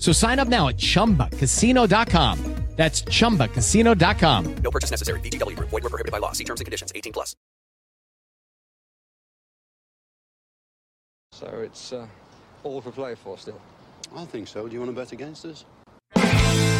So sign up now at chumbacasino.com. That's chumbacasino.com. No purchase necessary. VGW, void, were prohibited by law. See terms and conditions 18 plus. So it's uh, all for play for still. I think so. Do you want to bet against us?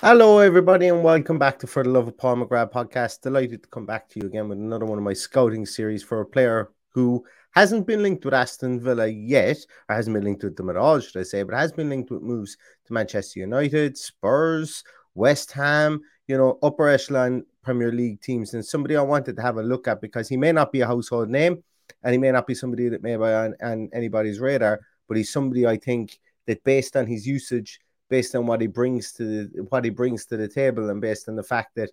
Hello, everybody, and welcome back to For the Love of Paul McGrath podcast. Delighted to come back to you again with another one of my scouting series for a player who hasn't been linked with Aston Villa yet, or hasn't been linked with them at all, should I say, but has been linked with moves to Manchester United, Spurs, West Ham, you know, upper echelon Premier League teams, and somebody I wanted to have a look at because he may not be a household name and he may not be somebody that may be on, on anybody's radar, but he's somebody I think that based on his usage based on what he brings to the, what he brings to the table and based on the fact that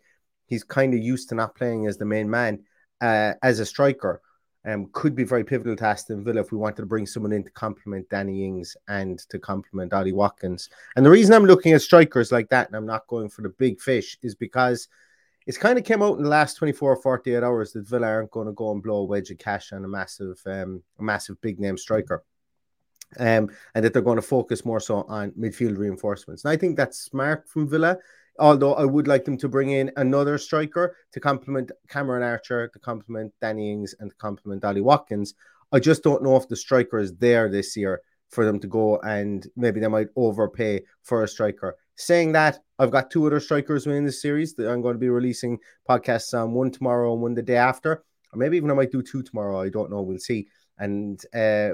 he's kind of used to not playing as the main man uh, as a striker. Um, could be very pivotal to Aston Villa if we wanted to bring someone in to complement Danny Ings and to complement Ollie Watkins. And the reason I'm looking at strikers like that and I'm not going for the big fish is because it's kind of came out in the last 24 or 48 hours that Villa aren't going to go and blow a wedge of cash on a massive, um, a massive big name striker um, and that they're going to focus more so on midfield reinforcements. And I think that's smart from Villa. Although I would like them to bring in another striker to complement Cameron Archer, to complement Danny Ings, and to complement Ollie Watkins. I just don't know if the striker is there this year for them to go and maybe they might overpay for a striker. Saying that, I've got two other strikers within this series that I'm going to be releasing podcasts on one tomorrow and one the day after, or maybe even I might do two tomorrow. I don't know. We'll see and uh,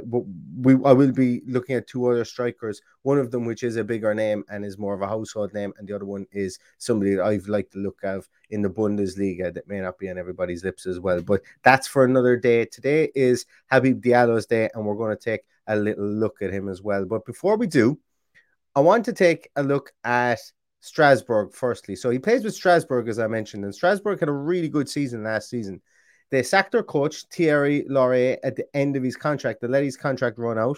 we I will be looking at two other strikers. One of them, which is a bigger name and is more of a household name, and the other one is somebody that I've liked to look at in the Bundesliga that may not be on everybody's lips as well. But that's for another day. Today is Habib Diallo's day, and we're going to take a little look at him as well. But before we do, I want to take a look at Strasbourg firstly. So he plays with Strasbourg, as I mentioned, and Strasbourg had a really good season last season. They sacked their coach, Thierry Laurey, at the end of his contract. They let his contract run out.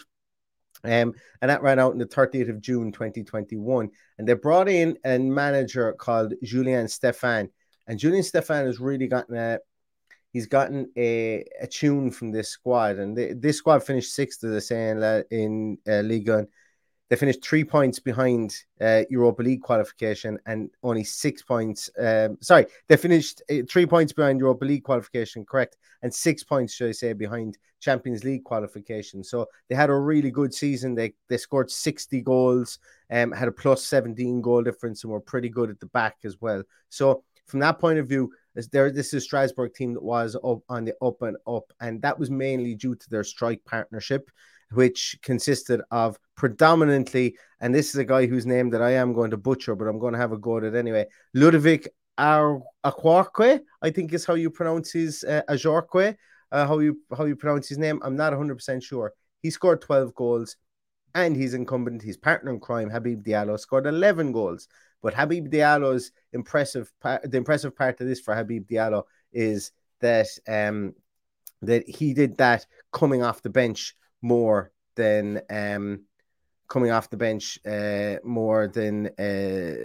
Um, and that ran out on the 30th of June 2021. And they brought in a manager called Julien Stéphan. And Julien Stéphan has really gotten a he's gotten a, a tune from this squad. And this squad finished sixth, as I say, in, in uh, Ligue they finished three points behind uh, Europa League qualification and only six points. Um, sorry, they finished uh, three points behind Europa League qualification, correct? And six points, should I say, behind Champions League qualification. So they had a really good season. They they scored 60 goals, um, had a plus 17 goal difference, and were pretty good at the back as well. So from that point of view, there this is Strasbourg team that was up on the up and up, and that was mainly due to their strike partnership which consisted of predominantly, and this is a guy whose name that I am going to butcher, but I'm going to have a go at it anyway. Ludovic Aquarque, I think is how you pronounce his uh, Ajorque, uh, how you how you pronounce his name. I'm not 100 percent sure. He scored 12 goals. and his incumbent, his partner in crime, Habib Diallo, scored 11 goals. But Habib Diallo's impressive part, the impressive part of this for Habib Diallo is that um, that he did that coming off the bench more than um, coming off the bench uh, more than uh,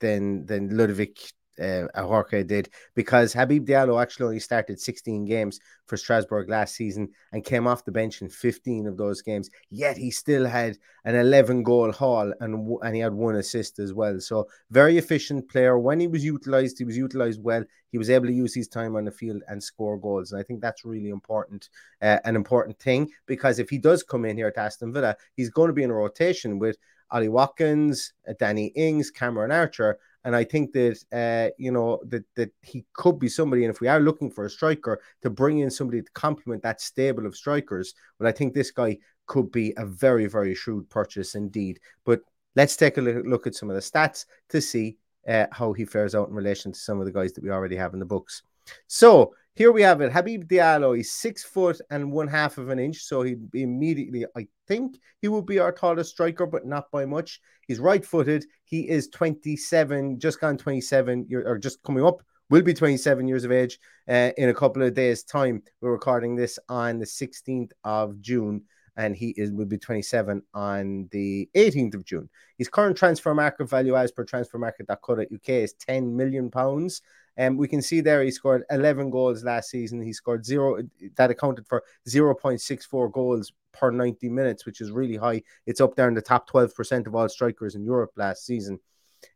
than than Ludovic uh, Ajorque did because Habib Diallo actually only started 16 games for Strasbourg last season and came off the bench in 15 of those games. Yet he still had an 11 goal haul and and he had one assist as well. So very efficient player. When he was utilized, he was utilized well. He was able to use his time on the field and score goals. And I think that's really important, uh, an important thing because if he does come in here at Aston Villa, he's going to be in a rotation with. Ollie Watkins, Danny Ings, Cameron Archer, and I think that uh, you know that that he could be somebody. And if we are looking for a striker to bring in somebody to complement that stable of strikers, well, I think this guy could be a very very shrewd purchase indeed. But let's take a look at some of the stats to see uh, how he fares out in relation to some of the guys that we already have in the books. So here we have it. Habib Diallo, he's six foot and one half of an inch. So he'd be immediately, I think he would be our tallest striker, but not by much. He's right footed. He is 27, just gone 27, or just coming up, will be 27 years of age uh, in a couple of days' time. We're recording this on the 16th of June. And he is will be 27 on the 18th of June. His current transfer market value, as per transfermarket.co.uk, is 10 million pounds. And um, we can see there he scored 11 goals last season. He scored zero, that accounted for 0.64 goals per 90 minutes, which is really high. It's up there in the top 12% of all strikers in Europe last season.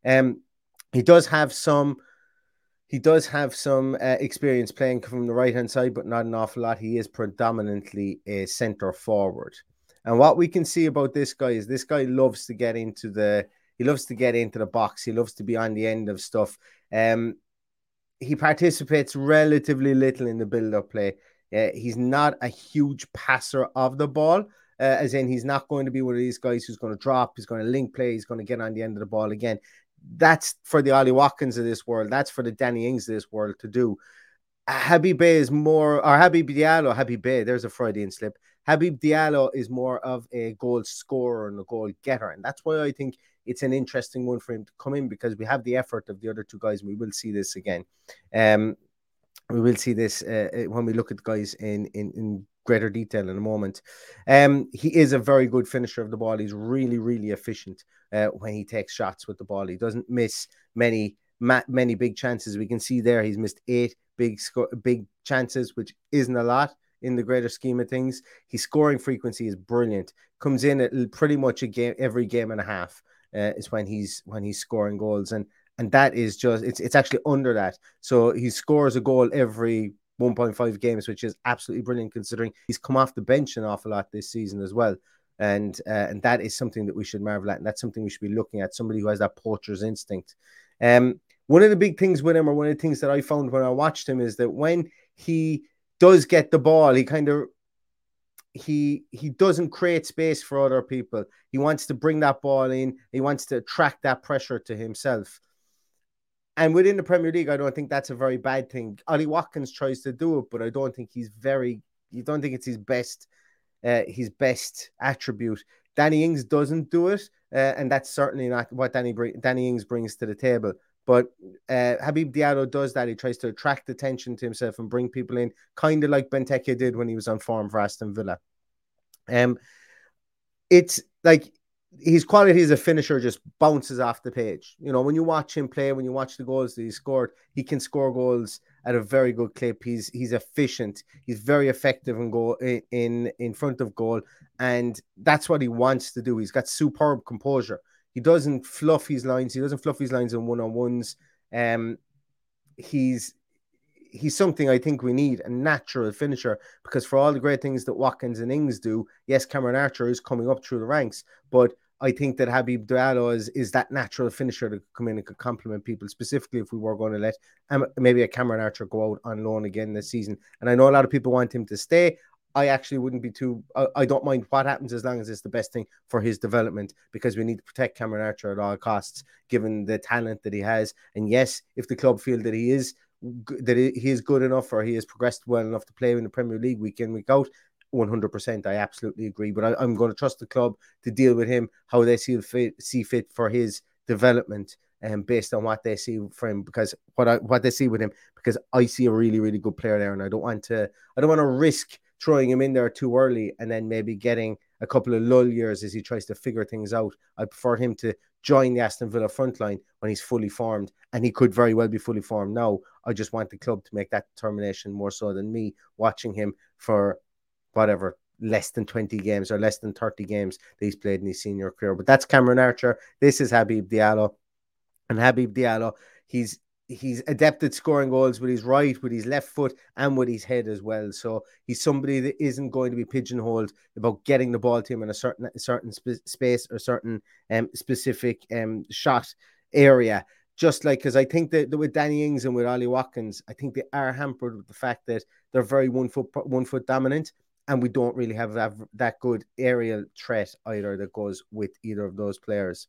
Um, he does have some. He does have some uh, experience playing from the right hand side, but not an awful lot. He is predominantly a centre forward. And what we can see about this guy is this guy loves to get into the he loves to get into the box. He loves to be on the end of stuff. Um, he participates relatively little in the build-up play. Uh, he's not a huge passer of the ball, uh, as in he's not going to be one of these guys who's going to drop, he's going to link play, he's going to get on the end of the ball again. That's for the Ollie Watkins of this world. That's for the Danny Ings of this world to do. Habib is more, or Habib Diallo, Habib Beye, there's a Freudian slip. Habib Diallo is more of a goal scorer and a goal getter. And that's why I think it's an interesting one for him to come in because we have the effort of the other two guys. We will see this again. Um, we will see this uh, uh, when we look at guys in, in, in greater detail in a moment. Um, he is a very good finisher of the ball. He's really, really efficient uh, when he takes shots with the ball. He doesn't miss many many big chances. We can see there he's missed eight big sco- big chances, which isn't a lot in the greater scheme of things. His scoring frequency is brilliant. Comes in at pretty much a game every game and a half uh, is when he's when he's scoring goals, and and that is just it's it's actually under that. So he scores a goal every 1.5 games, which is absolutely brilliant considering he's come off the bench an awful lot this season as well. And uh, and that is something that we should marvel at, and that's something we should be looking at. Somebody who has that poacher's instinct. Um, one of the big things with him, or one of the things that I found when I watched him, is that when he does get the ball, he kind of he he doesn't create space for other people. He wants to bring that ball in. He wants to attract that pressure to himself. And within the Premier League, I don't think that's a very bad thing. Ollie Watkins tries to do it, but I don't think he's very. You don't think it's his best, uh, his best attribute. Danny Ings doesn't do it, uh, and that's certainly not what Danny Danny Ings brings to the table. But uh, Habib Diallo does that. He tries to attract attention to himself and bring people in, kind of like Benteke did when he was on form for Aston Villa. Um, it's like his quality as a finisher just bounces off the page. You know, when you watch him play, when you watch the goals that he scored, he can score goals at a very good clip. He's he's efficient. He's very effective in goal in in front of goal, and that's what he wants to do. He's got superb composure. He doesn't fluff his lines. He doesn't fluff his lines in one on ones. Um, he's he's something I think we need a natural finisher because for all the great things that Watkins and Ings do, yes, Cameron Archer is coming up through the ranks, but I think that Habib Diallo is, is that natural finisher to come in and could complement people, specifically if we were going to let um, maybe a Cameron Archer go out on loan again this season. And I know a lot of people want him to stay. I actually wouldn't be too. I, I, don't mind what happens as long as it's the best thing for his development because we need to protect Cameron Archer at all costs, given the talent that he has. And yes, if the club feel that he is that he is good enough or he has progressed well enough to play in the Premier League week in week out, 100%. I absolutely agree. But I, am going to trust the club to deal with him how they see fit, see fit for his development and um, based on what they see for him because what I what they see with him because I see a really really good player there and I don't want to I don't want to risk throwing him in there too early and then maybe getting a couple of lull years as he tries to figure things out. I prefer him to join the Aston Villa front line when he's fully formed, and he could very well be fully formed now. I just want the club to make that determination more so than me watching him for whatever less than 20 games or less than 30 games that he's played in his senior career. But that's Cameron Archer. This is Habib Diallo. And Habib Diallo, he's he's adept at scoring goals with his right, with his left foot, and with his head as well. So he's somebody that isn't going to be pigeonholed about getting the ball to him in a certain a certain sp- space or certain um, specific um, shot area. Just like because I think that, that with Danny Ings and with Ollie Watkins, I think they are hampered with the fact that they're very one foot one foot dominant, and we don't really have that, that good aerial threat either that goes with either of those players.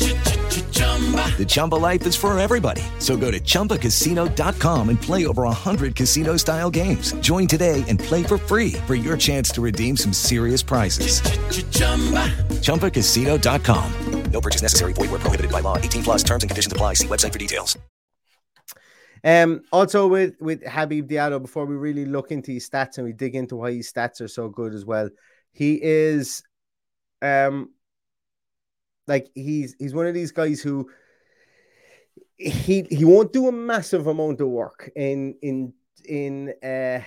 The Chumba life is for everybody. So go to ChumbaCasino.com and play over 100 casino style games. Join today and play for free for your chance to redeem some serious prizes. ChumbaCasino.com. No purchase necessary. Void where prohibited by law. 18 plus terms and conditions apply. See website for details. Um, also with, with Habib Diallo, before we really look into his stats and we dig into why his stats are so good as well, he is um like he's he's one of these guys who he he won't do a massive amount of work in in in uh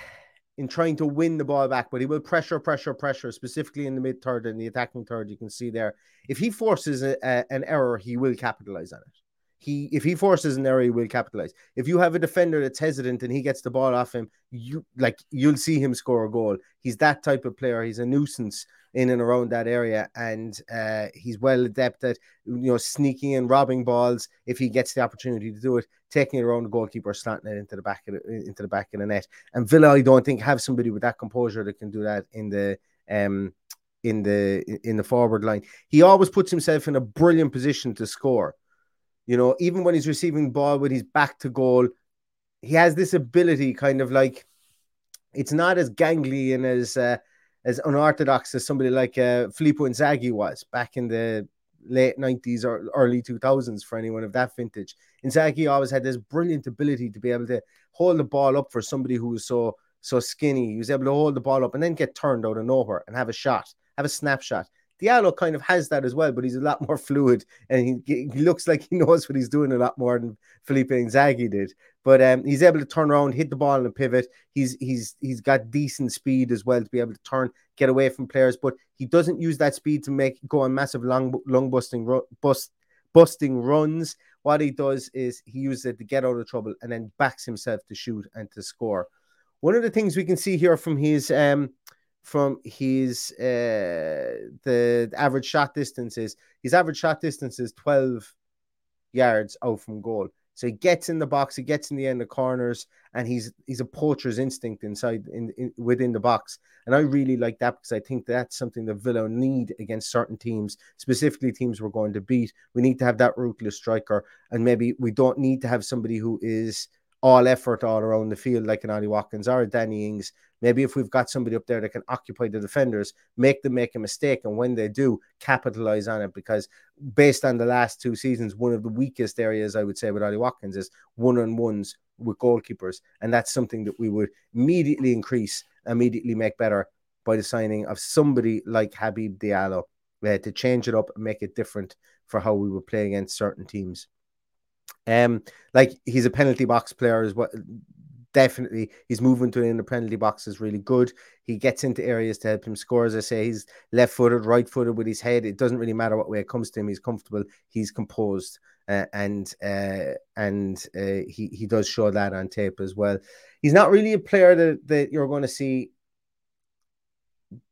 in trying to win the ball back, but he will pressure, pressure, pressure, specifically in the mid third and the attacking third. You can see there. If he forces a, a, an error, he will capitalize on it. He if he forces an he will capitalize. If you have a defender that's hesitant and he gets the ball off him, you like you'll see him score a goal. He's that type of player. He's a nuisance in and around that area, and uh, he's well adept at you know sneaking and robbing balls if he gets the opportunity to do it, taking it around the goalkeeper, slanting it into the back of the, into the back of the net. And Villa, I don't think have somebody with that composure that can do that in the um in the in the forward line. He always puts himself in a brilliant position to score. You know, even when he's receiving ball with his back to goal, he has this ability, kind of like it's not as gangly and as uh, as unorthodox as somebody like uh, Filippo Inzaghi was back in the late 90s or early 2000s for anyone of that vintage. Inzaghi always had this brilliant ability to be able to hold the ball up for somebody who was so so skinny. He was able to hold the ball up and then get turned out of nowhere and have a shot, have a snapshot. Diallo kind of has that as well, but he's a lot more fluid and he, he looks like he knows what he's doing a lot more than Felipe Inzaghi did. But um, he's able to turn around, hit the ball in a pivot. He's he's he's got decent speed as well to be able to turn, get away from players. But he doesn't use that speed to make go on massive long long busting bust busting runs. What he does is he uses it to get out of trouble and then backs himself to shoot and to score. One of the things we can see here from his um, from his uh, the average shot distance is his average shot distance is 12 yards out from goal. So he gets in the box, he gets in the end of corners, and he's he's a poacher's instinct inside in, in within the box. And I really like that because I think that's something that Villa need against certain teams, specifically teams we're going to beat. We need to have that ruthless striker, and maybe we don't need to have somebody who is all effort all around the field like an Ollie Watkins or a Danny Ings. Maybe if we've got somebody up there that can occupy the defenders, make them make a mistake, and when they do, capitalize on it. Because based on the last two seasons, one of the weakest areas I would say with Ollie Watkins is one on ones with goalkeepers, and that's something that we would immediately increase, immediately make better by the signing of somebody like Habib Diallo uh, to change it up and make it different for how we would play against certain teams. Um, like he's a penalty box player as well. Definitely his movement within the penalty box is really good. He gets into areas to help him score. As I say, he's left footed, right footed with his head. It doesn't really matter what way it comes to him. He's comfortable. He's composed, uh, and uh, and uh, he he does show that on tape as well. He's not really a player that that you're going to see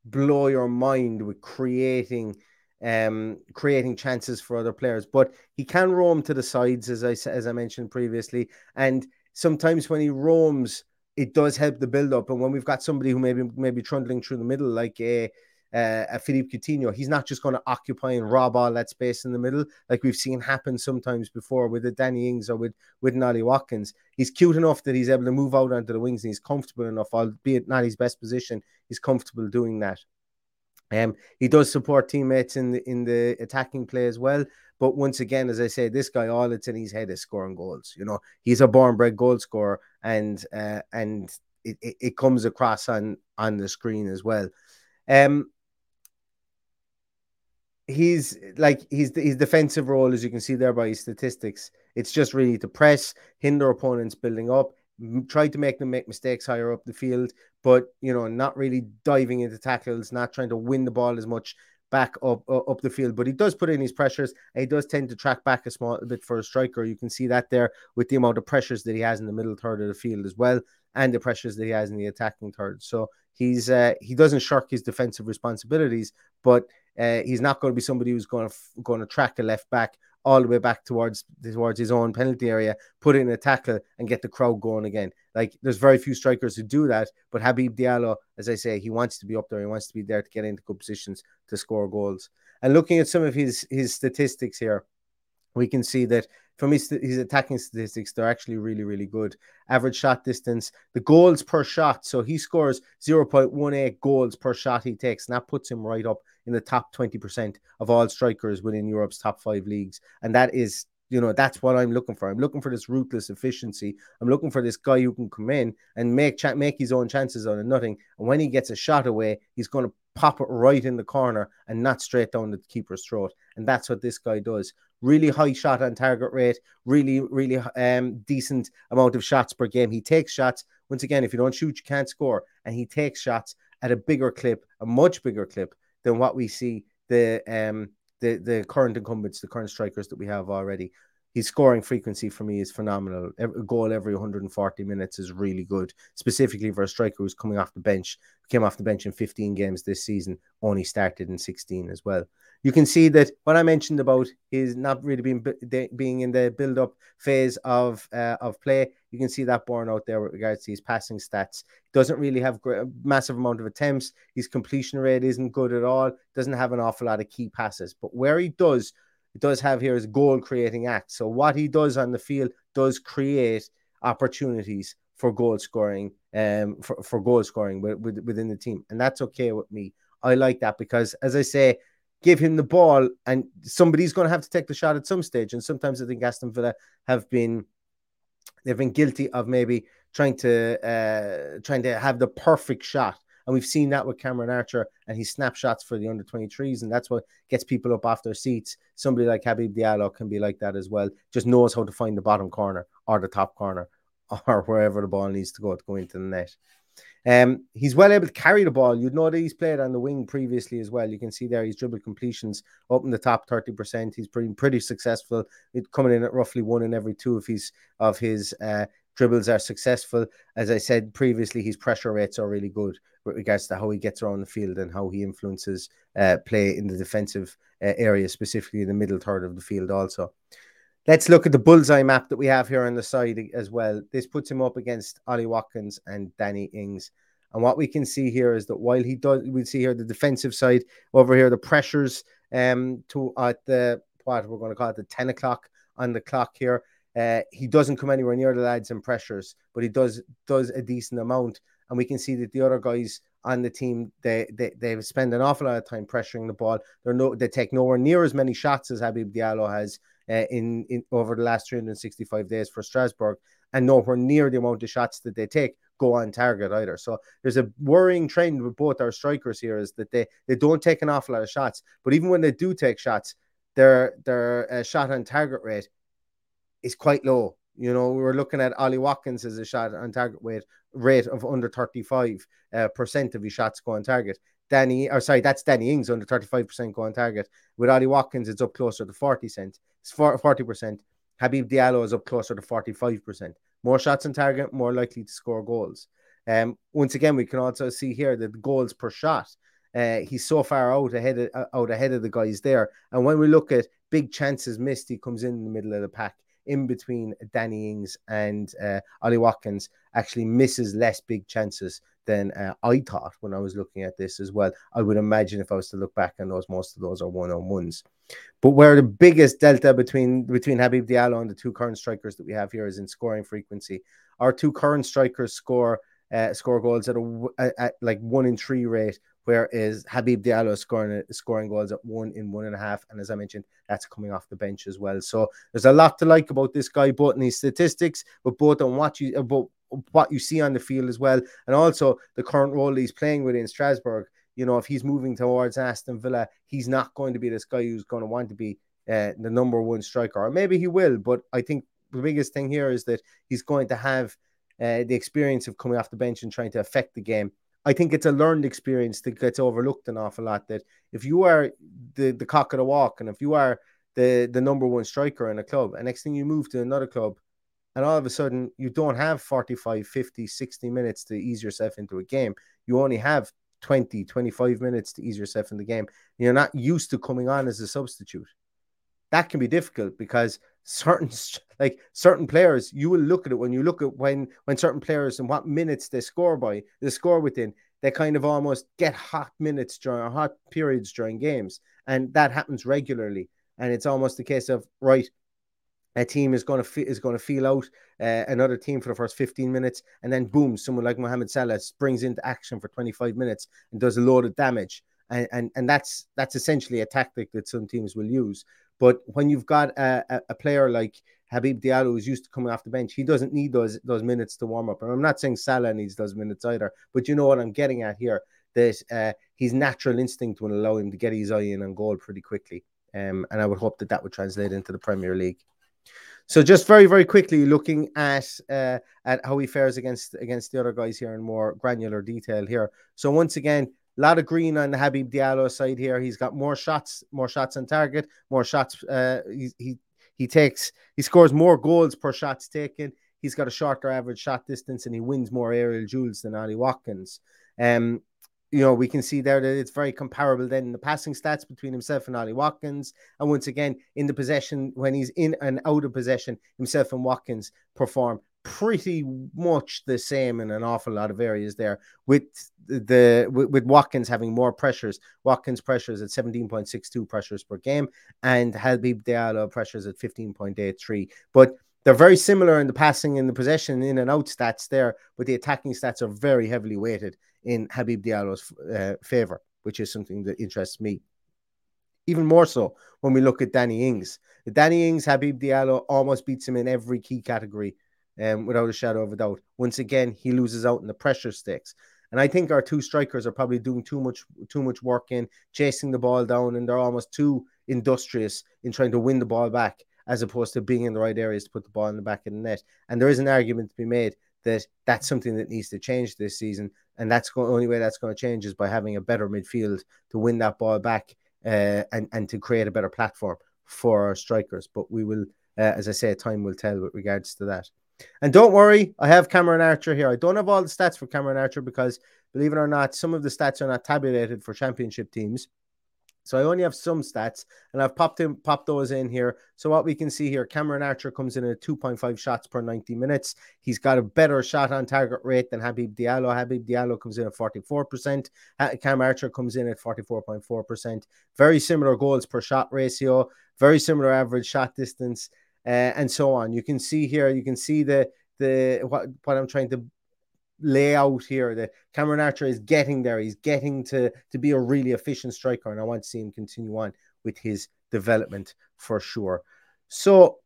blow your mind with creating um, creating chances for other players. But he can roam to the sides, as I as I mentioned previously, and sometimes when he roams, it does help the build up. And when we've got somebody who maybe maybe trundling through the middle, like a uh, a Philippe Coutinho, he's not just going to occupy and rob all that space in the middle, like we've seen happen sometimes before with the Danny Ings or with with Ollie Watkins. He's cute enough that he's able to move out onto the wings and he's comfortable enough, albeit not his best position. He's comfortable doing that. Um, he does support teammates in the in the attacking play as well. But once again, as I say, this guy all it's in his head is scoring goals. You know, he's a born bred goal scorer, and uh, and it, it, it, comes across on on the screen as well. Um, he's like he's his defensive role, as you can see there by his statistics. It's just really to press, hinder opponents building up, try to make them make mistakes higher up the field, but you know, not really diving into tackles, not trying to win the ball as much back up up the field. But he does put in his pressures. he does tend to track back a small bit for a striker. You can see that there with the amount of pressures that he has in the middle third of the field as well, and the pressures that he has in the attacking third. So he's uh, he doesn't shirk his defensive responsibilities, but uh, he's not going to be somebody who's going to going to track a left back all the way back towards towards his own penalty area, put in a tackle, and get the crowd going again. Like there's very few strikers who do that, but Habib Diallo, as I say, he wants to be up there. He wants to be there to get into good positions to score goals. And looking at some of his his statistics here, we can see that from his, his attacking statistics, they're actually really, really good. Average shot distance, the goals per shot. So he scores 0.18 goals per shot he takes, and that puts him right up in the top 20% of all strikers within Europe's top five leagues. And that is, you know, that's what I'm looking for. I'm looking for this ruthless efficiency. I'm looking for this guy who can come in and make ch- make his own chances out of nothing. And when he gets a shot away, he's going to pop it right in the corner and not straight down the keeper's throat. And that's what this guy does. Really high shot on target rate, really, really um, decent amount of shots per game. He takes shots. Once again, if you don't shoot, you can't score. And he takes shots at a bigger clip, a much bigger clip than what we see the um the the current incumbents, the current strikers that we have already. His scoring frequency for me is phenomenal. a goal every 140 minutes is really good, specifically for a striker who's coming off the bench. Came off the bench in 15 games this season, only started in 16 as well you can see that what I mentioned about his not really being being in the build up phase of uh, of play. You can see that borne out there with regards to his passing stats. Doesn't really have a massive amount of attempts. His completion rate isn't good at all. Doesn't have an awful lot of key passes. But where he does, he does have here is goal creating act. So what he does on the field does create opportunities for goal scoring, um, for, for goal scoring with, with, within the team, and that's okay with me. I like that because, as I say, give him the ball, and somebody's going to have to take the shot at some stage. And sometimes I think Aston Villa have been they've been guilty of maybe trying to uh, trying to have the perfect shot. And we've seen that with Cameron Archer and his snapshots for the under 23s. And that's what gets people up off their seats. Somebody like Habib Diallo can be like that as well. Just knows how to find the bottom corner or the top corner or wherever the ball needs to go to go into the net. Um, he's well able to carry the ball. You'd know that he's played on the wing previously as well. You can see there he's dribble completions up in the top 30%. He's pretty pretty successful. It coming in at roughly one in every two of his of his uh, dribbles are successful. As I said previously, his pressure rates are really good with regards to how he gets around the field and how he influences uh, play in the defensive uh, area, specifically in the middle third of the field also. Let's look at the bullseye map that we have here on the side as well. This puts him up against Ollie Watkins and Danny Ings. And what we can see here is that while he does, we see here the defensive side over here, the pressures um to at the what we're going to call it the 10 o'clock on the clock here. Uh, he doesn't come anywhere near the lads in pressures, but he does does a decent amount. And we can see that the other guys on the team they they they spend an awful lot of time pressuring the ball. They're no they take nowhere near as many shots as Habib Diallo has uh, in in over the last 365 days for Strasbourg, and nowhere near the amount of shots that they take go on target either. So there's a worrying trend with both our strikers here is that they they don't take an awful lot of shots, but even when they do take shots, their their uh, shot on target rate is quite low. You know, we were looking at Ollie Watkins as a shot on target rate rate of under 35 uh, percent of his shots go on target. Danny, or sorry, that's Danny Ings under 35% go on target. With Ollie Watkins, it's up closer to 40 cent. It's 40%. Habib Diallo is up closer to 45%. More shots on target, more likely to score goals. Um, once again, we can also see here that goals per shot, uh, he's so far out ahead of, out ahead of the guys there. And when we look at big chances missed, he comes in, in the middle of the pack in between Danny Ings and uh, Ollie Watkins actually misses less big chances than uh, I thought when I was looking at this as well. I would imagine if I was to look back on those, most of those are one on ones. But where the biggest delta between between Habib Diallo and the two current strikers that we have here is in scoring frequency. Our two current strikers score uh, score goals at a at, at like one in three rate, whereas Habib Diallo scoring scoring goals at one in one and a half, and as I mentioned, that's coming off the bench as well. So there's a lot to like about this guy, both in his statistics, but both on what you about what you see on the field as well, and also the current role he's playing within Strasbourg. You know, if he's moving towards Aston Villa, he's not going to be this guy who's going to want to be uh, the number one striker, or maybe he will. But I think the biggest thing here is that he's going to have uh, the experience of coming off the bench and trying to affect the game. I think it's a learned experience that gets overlooked an awful lot. That if you are the, the cock of the walk and if you are the, the number one striker in a club, and next thing you move to another club, and all of a sudden you don't have 45, 50, 60 minutes to ease yourself into a game. You only have 20, 25 minutes to ease yourself in the game. You're not used to coming on as a substitute. That can be difficult because certain like certain players, you will look at it when you look at when when certain players and what minutes they score by, they score within, they kind of almost get hot minutes during hot periods during games. And that happens regularly. And it's almost a case of right, a team is going to fe- is going to feel out uh, another team for the first 15 minutes, and then boom, someone like Mohamed Salah springs into action for 25 minutes and does a load of damage, and and, and that's that's essentially a tactic that some teams will use. But when you've got a, a, player like Habib Diallo who's used to coming off the bench, he doesn't need those those minutes to warm up. And I'm not saying Salah needs those minutes either, but you know what I'm getting at here that uh, his natural instinct will allow him to get his eye in on goal pretty quickly. Um, and I would hope that that would translate into the Premier League. So just very very quickly looking at uh, at how he fares against against the other guys here in more granular detail here. So once again, a lot of green on the Habib Diallo side here. He's got more shots, more shots on target, more shots. Uh, he he he takes he scores more goals per shots taken. He's got a shorter average shot distance and he wins more aerial duels than Ollie Watkins. Um, you know, we can see there that it's very comparable then in the passing stats between himself and Ollie Watkins. And once again, in the possession, when he's in and out of possession, himself and Watkins perform pretty much the same in an awful lot of areas there with the with, with Watkins having more pressures Watkins pressures at 17.62 pressures per game and Habib Diallo pressures at 15.83 but they're very similar in the passing and the possession in and out stats there but the attacking stats are very heavily weighted in Habib Diallo's uh, favor, which is something that interests me. Even more so when we look at Danny Ings. Danny Ings, Habib Diallo almost beats him in every key category, um, without a shadow of a doubt. Once again, he loses out in the pressure sticks. And I think our two strikers are probably doing too much too much work in chasing the ball down, and they're almost too industrious in trying to win the ball back, as opposed to being in the right areas to put the ball in the back of the net. And there is an argument to be made that that's something that needs to change this season. And that's the only way that's going to change is by having a better midfield to win that ball back uh, and, and to create a better platform for our strikers. But we will, uh, as I say, time will tell with regards to that. And don't worry, I have Cameron Archer here. I don't have all the stats for Cameron Archer because, believe it or not, some of the stats are not tabulated for championship teams. So I only have some stats, and I've popped in, popped those in here. So what we can see here, Cameron Archer comes in at 2.5 shots per 90 minutes. He's got a better shot on target rate than Habib Diallo. Habib Diallo comes in at 44%. Cam Archer comes in at 44.4%. Very similar goals per shot ratio, very similar average shot distance, uh, and so on. You can see here, you can see the the what what I'm trying to lay out here The Cameron Archer is getting there. He's getting to to be a really efficient striker, and I want to see him continue on with his development for sure. So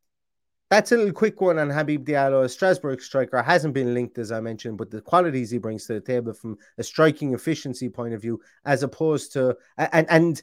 that's a little quick one on Habib Diallo. A Strasbourg striker hasn't been linked, as I mentioned, but the qualities he brings to the table from a striking efficiency point of view, as opposed to and and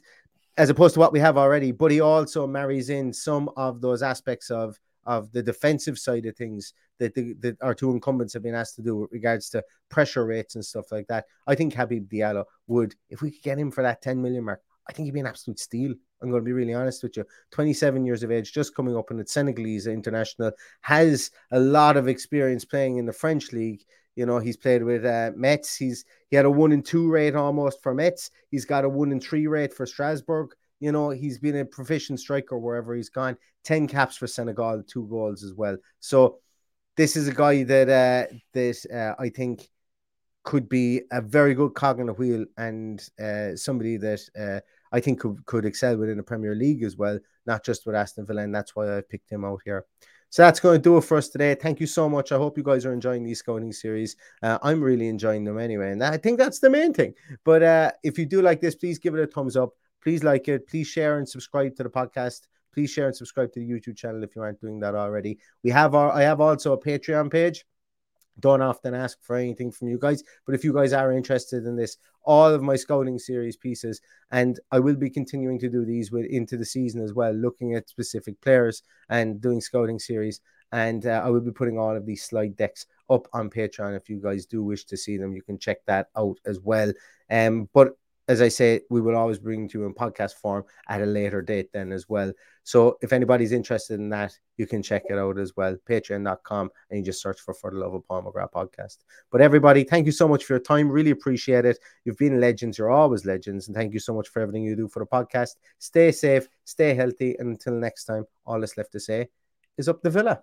as opposed to what we have already, but he also marries in some of those aspects of of the defensive side of things that, the, that our two incumbents have been asked to do with regards to pressure rates and stuff like that. I think Habib Diallo would, if we could get him for that 10 million mark, I think he'd be an absolute steal. I'm going to be really honest with you. 27 years of age, just coming up in the Senegalese international, has a lot of experience playing in the French league. You know, he's played with uh, Metz. He's he had a one in two rate almost for Metz. He's got a one in three rate for Strasbourg. You know, he's been a proficient striker wherever he's gone. 10 caps for Senegal, two goals as well. So this is a guy that uh, that uh, I think could be a very good cog in the wheel and uh, somebody that uh, I think could, could excel within the Premier League as well, not just with Aston Villa. And that's why I picked him out here. So that's going to do it for us today. Thank you so much. I hope you guys are enjoying these scouting series. Uh, I'm really enjoying them anyway. And I think that's the main thing. But uh, if you do like this, please give it a thumbs up. Please like it. Please share and subscribe to the podcast. Please share and subscribe to the YouTube channel if you aren't doing that already. We have our I have also a Patreon page. Don't often ask for anything from you guys, but if you guys are interested in this, all of my scouting series pieces, and I will be continuing to do these with into the season as well, looking at specific players and doing scouting series. And uh, I will be putting all of these slide decks up on Patreon. If you guys do wish to see them, you can check that out as well. Um, but as I say, we will always bring to you in podcast form at a later date then as well. So if anybody's interested in that, you can check it out as well. Patreon.com and you just search for For the Love of McGrath podcast. But everybody, thank you so much for your time. Really appreciate it. You've been legends. You're always legends. And thank you so much for everything you do for the podcast. Stay safe, stay healthy. And until next time, all that's left to say is up the villa.